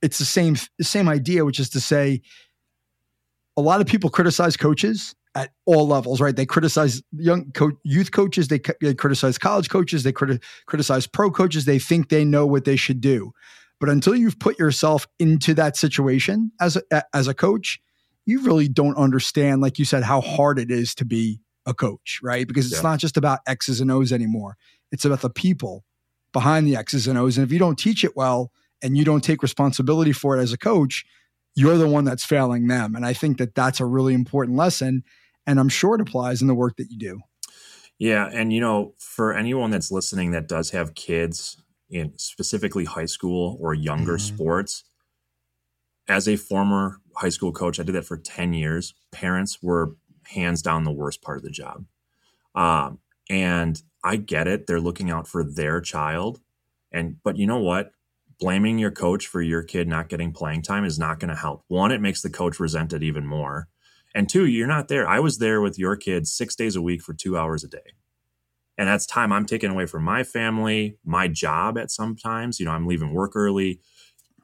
it's the same the same idea, which is to say, a lot of people criticize coaches at all levels, right? They criticize young co- youth coaches, they, c- they criticize college coaches, they criti- criticize pro coaches. They think they know what they should do, but until you've put yourself into that situation as a, as a coach, you really don't understand, like you said, how hard it is to be a coach, right? Because it's Yeah. not just about X's and O's anymore. It's about the people behind the X's and O's. And if you don't teach it well and you don't take responsibility for it as a coach, you're the one that's failing them. And I think that that's a really important lesson. And I'm sure it applies in the work that you do. Yeah. And, you know, for anyone that's listening that does have kids in specifically high school or younger mm-hmm. sports, as a former high school coach, I did that for 10 years. Parents were hands down the worst part of the job. Um, and I get it. They're looking out for their child. And, but you know what? Blaming your coach for your kid not getting playing time is not going to help. One, it makes the coach resent it even more. And two, you're not there. I was there with your kid six days a week for two hours a day. And that's time I'm taking away from my family, my job at sometimes. You know, I'm leaving work early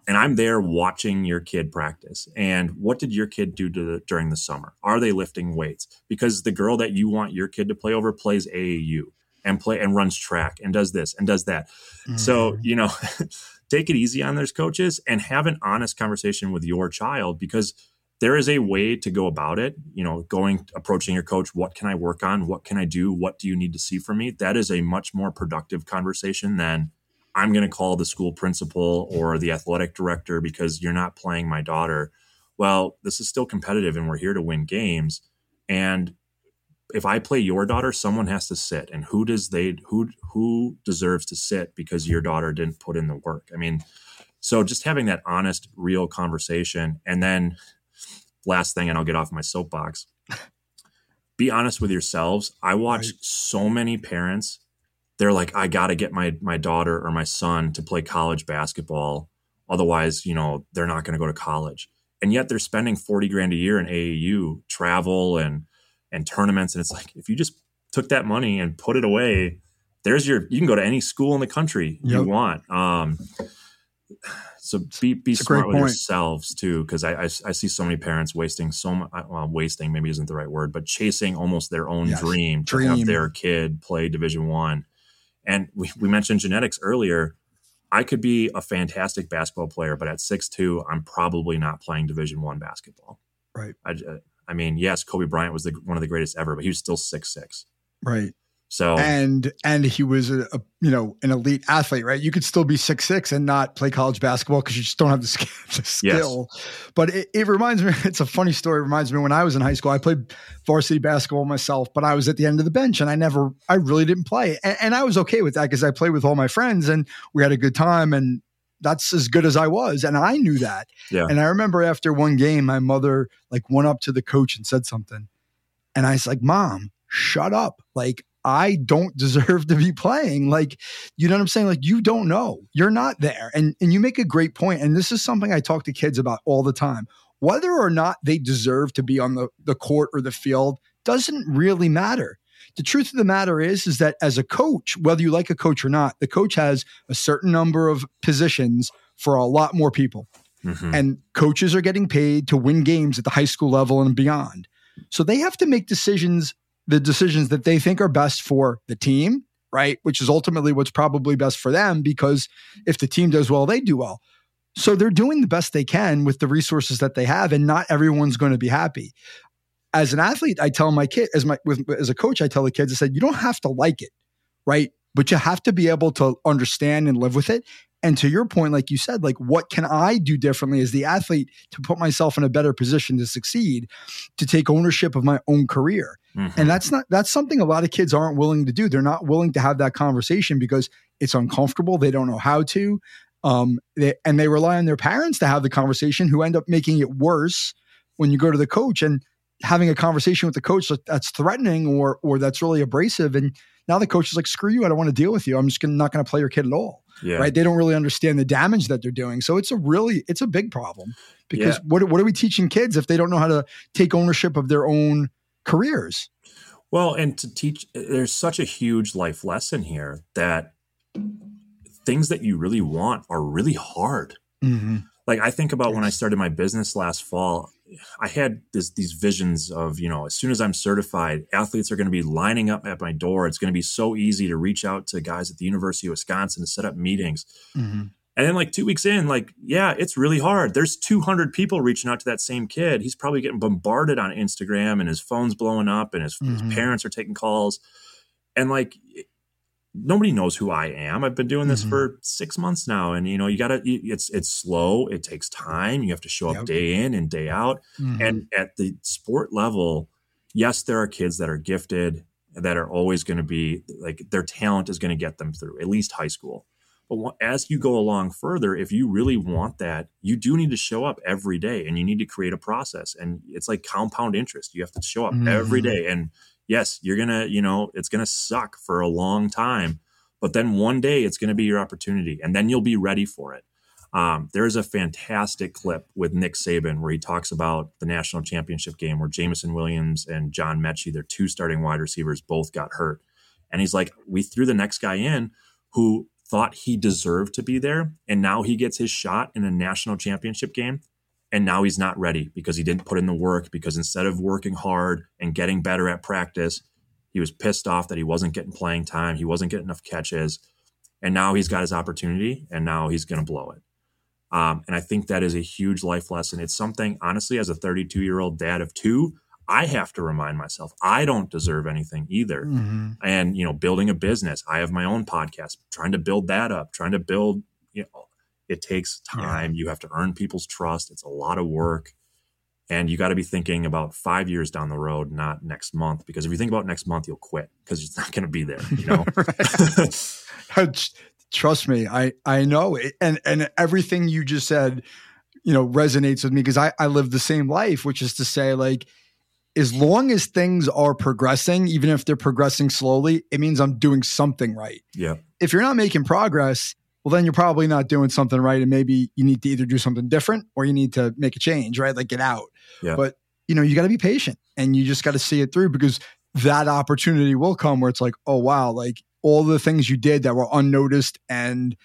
and I'm there watching your kid practice. And what did your kid do the, during the summer? Are they lifting weights? Because the girl that you want your kid to play over plays AAU and play and runs track and does this and does that. Mm-hmm. So, you know, [LAUGHS] take it easy on those coaches and have an honest conversation with your child because there is a way to go about it. You know, going approaching your coach, what can I work on? What can I do? What do you need to see from me? That is a much more productive conversation than I'm going to call the school principal or the athletic director because you're not playing my daughter. Well, this is still competitive and we're here to win games. And if I play your daughter, someone has to sit. And who does they who who deserves to sit because your daughter didn't put in the work? I mean, so just having that honest, real conversation. And then last thing, and I'll get off my soapbox. Be honest with yourselves. I watch right. so many parents they're like, I got to get my my daughter or my son to play college basketball, otherwise, you know, they're not going to go to college. And yet they're spending forty grand a year in AAU travel and and tournaments, and it's like if you just took that money and put it away, there's your you can go to any school in the country yep. you want. Um, so be be smart with point. yourselves too, because I, I, I see so many parents wasting so much. Well, wasting maybe isn't the right word, but chasing almost their own yes. dream to dream. have their kid play Division One and we, we mentioned genetics earlier. I could be a fantastic basketball player, but at six two, I'm probably not playing Division One basketball. Right. I, I mean, yes, Kobe Bryant was the, one of the greatest ever, but he was still six six. Right. So and and he was a, a, you know an elite athlete, right? You could still be six six and not play college basketball because you just don't have the, [LAUGHS] skill. Yes. But it, it, reminds me. [LAUGHS] It's a funny story. It reminds me when I was in high school. I played varsity basketball myself, but I was at the end of the bench and I never, I really didn't play, and, and I was okay with that because I played with all my friends and we had a good time and. That's as good as I was, and I knew that. Yeah. And I remember after one game, my mother like went up to the coach and said something, and I was like, "Mom, shut up! Like I don't deserve to be playing. Like, you know what I'm saying? Like, you don't know. You're not there. And and you make a great point. And this is something I talk to kids about all the time. Whether or not they deserve to be on the, the court or the field doesn't really matter. The truth of the matter is, is that as a coach, whether you like a coach or not, the coach has a certain number of positions for a lot more people. Mm-hmm. And coaches are getting paid to win games at the high school level and beyond. So they have to make decisions the decisions that they think are best for the team, right? Which is ultimately what's probably best for them because if the team does well, they do well. So they're doing the best they can with the resources that they have, and not everyone's going to be happy. As an athlete, I tell my kid, as my with, as a coach, I tell the kids, I said, you don't have to like it, right? But you have to be able to understand and live with it. And to your point, like you said, like what can I do differently as the athlete to put myself in a better position to succeed, to take ownership of my own career? Mm-hmm. And that's not that's something a lot of kids aren't willing to do. They're not willing to have that conversation because it's uncomfortable. They don't know how to. Um, they, and they rely on their parents to have the conversation, who end up making it worse when you go to the coach and having a conversation with the coach that's threatening or or that's really abrasive. And now the coach is like, "Screw you! I don't want to deal with you. I'm just gonna, not going to play your kid at all." Yeah. Right? They don't really understand the damage that they're doing. So it's a really it's a big problem because yeah. what what are we teaching kids if they don't know how to take ownership of their own careers. Well, and to teach, there's such a huge life lesson here that things that you really want are really hard. Mm-hmm. Like I think about when I started my business last fall, I had this, these visions of, you know, as soon as I'm certified, athletes are going to be lining up at my door. It's going to be so easy to reach out to guys at the University of Wisconsin to set up meetings. Mm-hmm. And then like two weeks in, like, yeah, it's really hard. There's 200 people reaching out to that same kid. He's probably getting bombarded on Instagram and his phone's blowing up and his, mm-hmm. his parents are taking calls. And like, nobody knows who I am. I've been doing this Mhm. for six months now, and you know, you gotta. It's it's slow. It takes time. You have to show up Yep. day in and day out. Mhm. And at the sport level, yes, there are kids that are gifted that are always going to be like their talent is going to get them through at least high school. But as you go along further, if you really want that, you do need to show up every day and you need to create a process. And it's like compound interest. You have to show up every Mhm. day. And yes, you're going to, you know, it's going to suck for a long time. But then one day it's going to be your opportunity and then you'll be ready for it. Um, there's a fantastic clip with Nick Saban where he talks about the national championship game where Jameson Williams and John Metchie, their two starting wide receivers, both got hurt. And he's like, we threw the next guy in who thought he deserved to be there. And now he gets his shot in a national championship game. And now he's not ready because he didn't put in the work. Because instead of working hard and getting better at practice, he was pissed off that he wasn't getting playing time. He wasn't getting enough catches. And now he's got his opportunity and now he's going to blow it. Um, and I think that is a huge life lesson. It's something, honestly, as a 32 year old dad of two, I have to remind myself I don't deserve anything either. Mhm. And, you know, building a business, I have my own podcast, trying to build that up, trying to build, you know, it takes time. You have to earn people's trust. It's a lot of work. And you got to be thinking about five years down the road, not next month. Because if you think about next month, you'll quit because it's not going to be there, you know? [LAUGHS] [LAUGHS] Trust me, I I know it, and and everything you just said, you know, resonates with me because I I live the same life, which is to say, like, as long as things are progressing, even if they're progressing slowly, it means I'm doing something right. yeah. If you're not making progress, well, then you're probably not doing something right, and maybe you need to either do something different or you need to make a change, right? Like get out. Yeah. But you know, you got to be patient, and you just got to see it through because that opportunity will come where it's like, oh wow, like all the things you did that were unnoticed and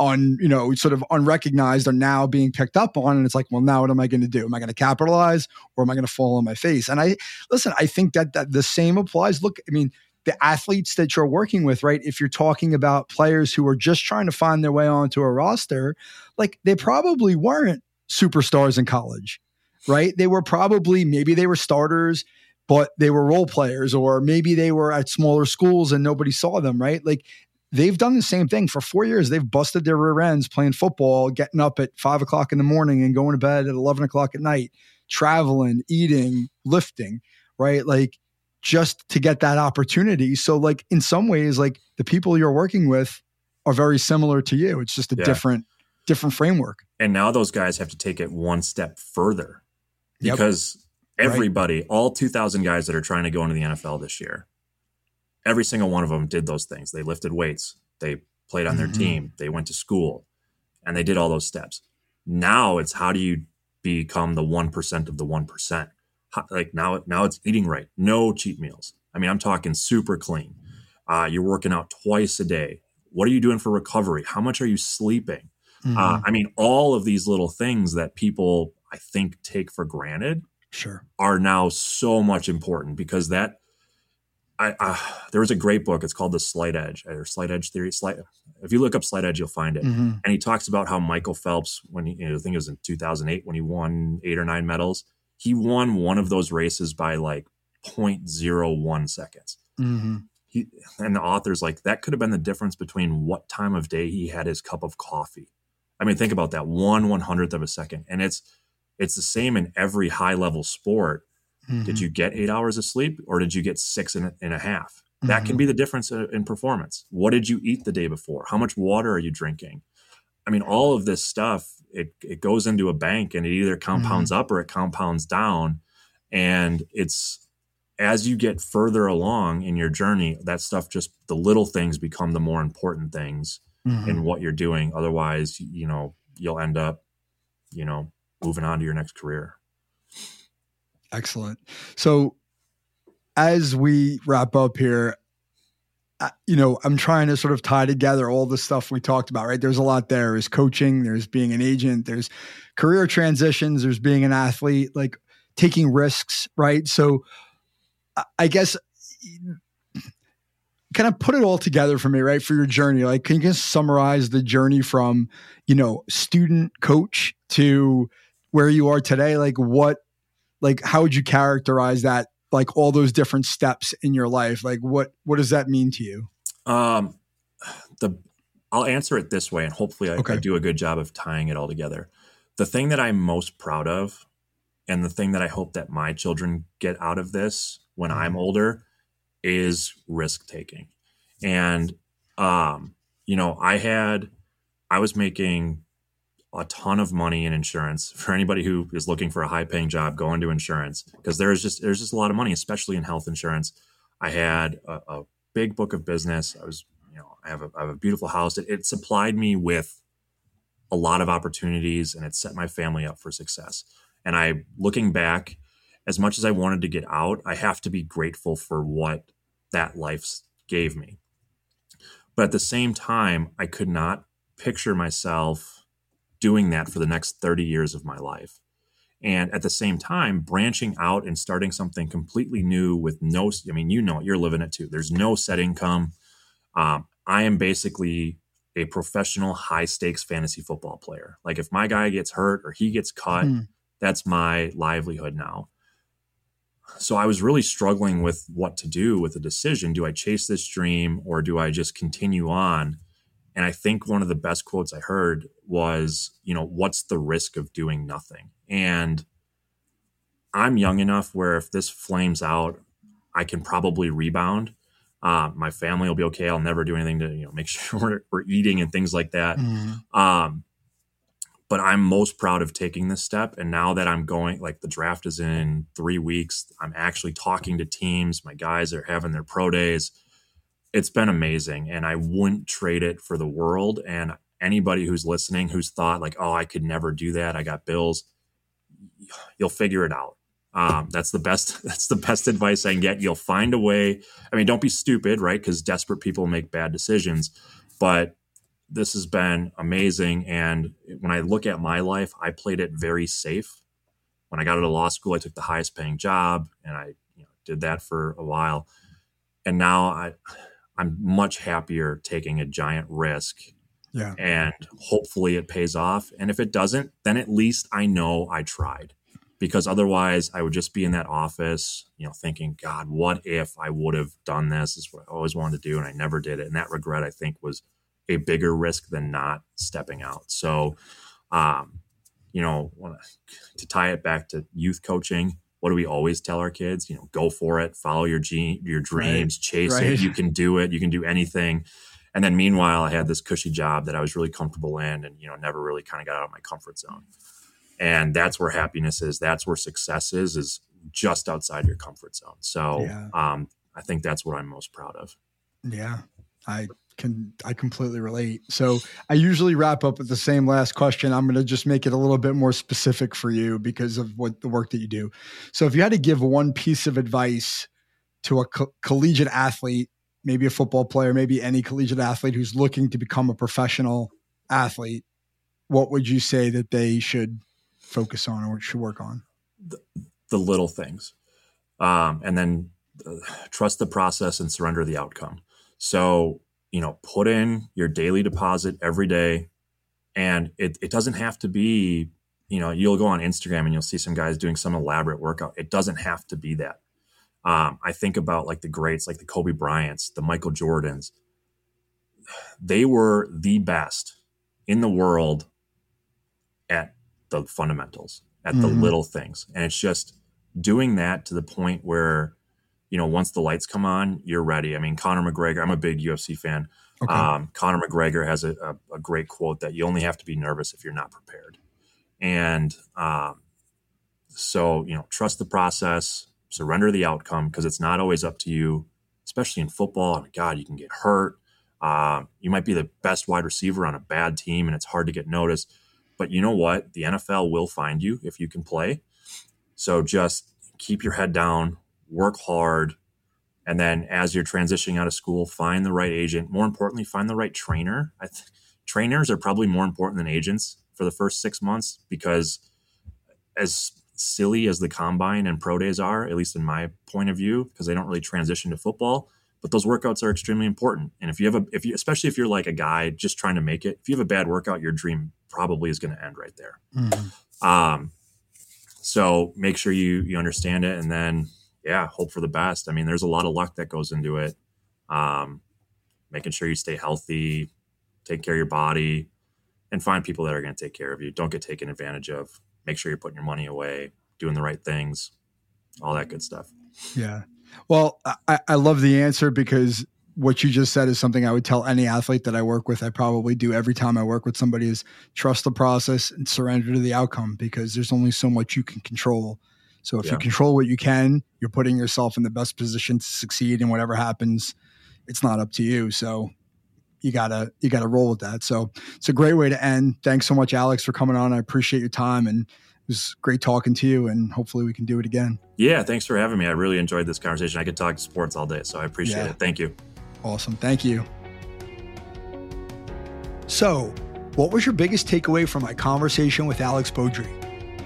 un, you know, sort of unrecognized are now being picked up on. And it's like, well, now what am I going to do? Am I going to capitalize or am I going to fall on my face? And I listen, I think that, that the same applies. Look, I mean, the athletes that you're working with, right? If you're talking about players who are just trying to find their way onto a roster, like they probably weren't superstars in college, right? They were probably, maybe they were starters, but they were role players, or maybe they were at smaller schools and nobody saw them, right? Like they've done the same thing for four years. They've busted their rear ends playing football, getting up at five o'clock in the morning and going to bed at 11 o'clock at night, traveling, eating, lifting, right? Like just to get that opportunity. So, like, in some ways, like the people you're working with are very similar to you. It's just a Yeah. different, different framework. And now those guys have to take it one step further Yep. because everybody, all 2,000 guys that are trying to go into the NFL this year, every single one of them did those things. They lifted weights, they played on their Mhm. team, they went to school, and they did all those steps. Now it's how do you become the 1% of the 1%? How, like now, now it's eating right, no cheat meals. I mean, I'm talking super clean. Uh, you're working out twice a day. What are you doing for recovery? How much are you sleeping? Mm-hmm. Uh, I mean, all of these little things that people I think take for granted sure. are now so much important because that I uh, there was a great book. It's called The Slight Edge or Slight Edge Theory. Slight. If you look up Slight Edge, you'll find it. Mhm. And he talks about how Michael Phelps, when he, you know, I think it was in 2008 when he won eight or nine medals, he won one of those races by like 0.01 seconds. Mhm. He, and the author's like, that could have been the difference between what time of day he had his cup of coffee. I mean, think about that one one hundredth of a second. And it's it's the same in every high level sport. Did Mhm. you get eight hours of sleep or did you get six and a, and a half? That can Mhm. be the difference uh, in performance. What did you eat the day before? How much water are you drinking? I mean, all of this stuff, it, it goes into a bank and it either compounds up or it compounds down. And it's as you get further along in your journey, that stuff just the little things become the more important things in what you're doing. Otherwise, you know, you'll end up, you know, moving on to your next career. Excellent. So, as we wrap up here, you know, I'm trying to sort of tie together all the stuff we talked about, right? There's a lot there. There's coaching, there's being an agent, there's career transitions, there's being an athlete, like taking risks, right? So, I- I guess kind of put it all together for me, right? For your journey. Like, can you just summarize the journey from, you know, student coach to where you are today? Like, what like how would you characterize that like all those different steps in your life like what what does that mean to you Um, the I'll answer it this way, and hopefully I, okay. I do a good job of tying it all together. The thing that I'm most proud of, and the thing that I hope that my children get out of this when I'm mm-hmm. older, is risk taking. And um, you know, I had I was making a ton of money in insurance [LAUGHS] for anybody who is looking for a high paying job go into insurance because there's just there's just a lot of money especially in health insurance. I had a, a big book of business. I was you know i have a, I have a beautiful house. It, it supplied me with a lot of opportunities and it set my family up for success. And i looking back as much as i wanted to get out i have to be grateful for what that life gave me. But at the same time i could not picture myself doing that for the next 30 years of my life. And at the same time, branching out and starting something completely new with no, I mean, you know, you're living it too. There's no set income. Um, I am basically a professional high stakes fantasy football player. Like if my guy gets hurt or he gets cut, mm. that's my livelihood now. So I was really struggling with what to do with the decision. Do I chase this dream or do I just continue on? And I think one of the best quotes I heard was, you know, what's the risk of doing nothing? And I'm young enough where if this flames out, I can probably rebound. Uh, my family will be okay. I'll never do anything to, you know, make [LAUGHS] sure we're, we're eating and things like that. Mm. Um, but I'm most proud of taking this step. And now that I'm going, like the draft is in three weeks, I'm actually talking to teams. My guys are having their pro days it's been amazing and I wouldn't trade it for the world. And anybody who's listening who's thought like, oh, I could never do that. I got bills. You'll figure it out. Um, that's the best. [LAUGHS] That's the best advice I can get. You'll find a way. I mean, don't be stupid, right? Because desperate people make bad decisions. But this has been amazing. And when I look at my life, I played it very safe. When I got out of law school, I took the highest paying job, and I you know, did that for a while. And now I I'm much happier taking a giant risk. Yeah. And hopefully it pays off. And if it doesn't, then at least I know I tried. Because otherwise I would just be in that office, you know, thinking, God, what if I would have done this? This is what I always wanted to do and I never did it. And that regret I think was a bigger risk than not stepping out. So um, you know, to tie it back to youth coaching, what do we always tell our kids? You know, go for it, follow your gene, your dreams, right. chase right. it. You can do it. You can do anything. And then meanwhile, I had this cushy job that I was really comfortable in, and you know, never really kind of got out of my comfort zone. And that's where happiness is. That's where success is. Is just outside your comfort zone. So, yeah. um, I think that's what I'm most proud of. Yeah, I can I completely relate. So I usually wrap up with the same last question. I'm going to just make it a little bit more specific for you because of what the work that you do. So if you had to give one piece of advice to a co- collegiate athlete, maybe a football player, maybe any collegiate athlete who's looking to become a professional athlete, what would you say that they should focus on or should work on? The, the little things. Um, and then uh, trust the process and surrender the outcome. So you know, put in your daily deposit every day. And it, it doesn't have to be, you know, you'll go on Instagram and you'll see some guys doing some elaborate workout. It doesn't have to be that. Um, I think about like the greats, like the Kobe Bryants, the Michael Jordans. They were the best in the world at the fundamentals, at mm-hmm. the little things. And it's just doing that to the point where you know, once the lights come on, you're ready. I mean, Conor McGregor, I'm a big UFC fan. Okay. Um, Conor McGregor has a, a, a, great quote that you only have to be nervous if you're not prepared. And um, so, you know, trust the process, surrender the outcome because it's not always up to you, especially in football. I mean, God, you can get hurt. Uh, you might be the best wide receiver on a bad team and it's hard to get noticed. But you know what? The NFL will find you if you can play. So just keep your head down, work hard, and then as you're transitioning out of school, find the right agent. More importantly, find the right trainer. I Th- trainers are probably more important than agents for the first six months because, as silly as the combine and pro days are, at least in my point of view, because they don't really transition to football, but those workouts are extremely important. And if you have a, if you, especially if you're like a guy just trying to make it, if you have a bad workout, your dream probably is going to end right there. Mm-hmm. Um, so make sure you you understand it, and then yeah, hope for the best. I mean, there's a lot of luck that goes into it. Um, making sure you stay healthy, take care of your body, and find people that are going to take care of you. Don't get taken advantage of. Make sure you're putting your money away, doing the right things, all that good stuff. Yeah. Well, I, I love the answer because what you just said is something I would tell any athlete that I work with. I probably do every time I work with somebody is trust the process and surrender to the outcome because there's only so much you can control. So if yeah. you control what you can, you're putting yourself in the best position to succeed and whatever happens, it's not up to you. So you gotta you gotta roll with that. So it's a great way to end. Thanks so much, Alex, for coming on. I appreciate your time and it was great talking to you and hopefully we can do it again. Yeah, thanks for having me. I really enjoyed this conversation. I could talk sports all day, so I appreciate yeah. it. Thank you. Awesome. Thank you. So, what was your biggest takeaway from my conversation with Alex Beaudry?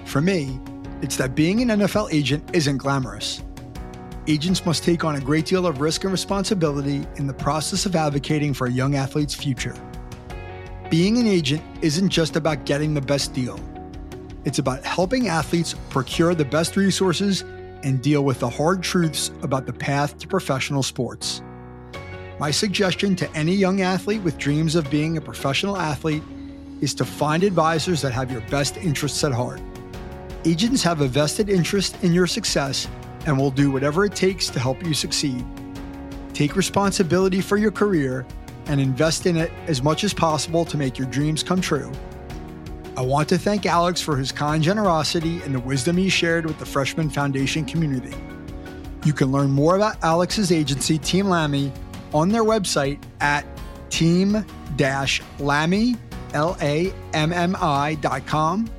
For me, it's that being an NFL agent isn't glamorous. Agents must take on a great deal of risk and responsibility in the process of advocating for a young athlete's future. Being an agent isn't just about getting the best deal, it's about helping athletes procure the best resources and deal with the hard truths about the path to professional sports. My suggestion to any young athlete with dreams of being a professional athlete is to find advisors that have your best interests at heart. Agents have a vested interest in your success and will do whatever it takes to help you succeed. Take responsibility for your career and invest in it as much as possible to make your dreams come true. I want to thank Alex for his kind generosity and the wisdom he shared with the Freshman Foundation community. You can learn more about Alex's agency, Team Lammi, on their website at team-lammi, L-A-M-M-I dot com,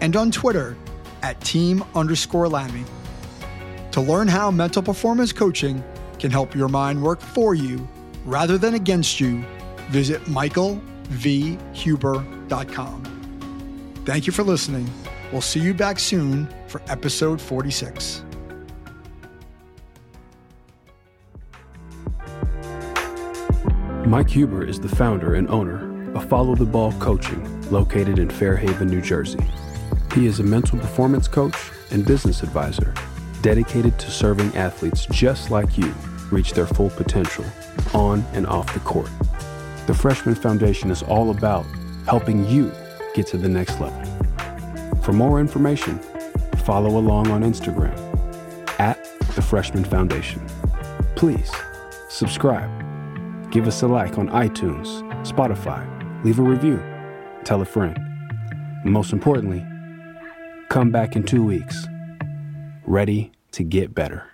and on Twitter at team underscore Lammi. To learn how mental performance coaching can help your mind work for you rather than against you, visit michaelvhuber.com. Thank you for listening. We'll see you back soon for episode 46. Mike Huber is the founder and owner of Follow the Ball Coaching, located in Fair Haven, New Jersey. He is a mental performance coach and business advisor dedicated to serving athletes just like you reach their full potential on and off the court. The Freshman Foundation is all about helping you get to the next level. For more information, follow along on Instagram at the Freshman Foundation. Please subscribe Give us a like on iTunes, Spotify, leave a review, tell a friend. most importantly, come back in two weeks, ready to get better.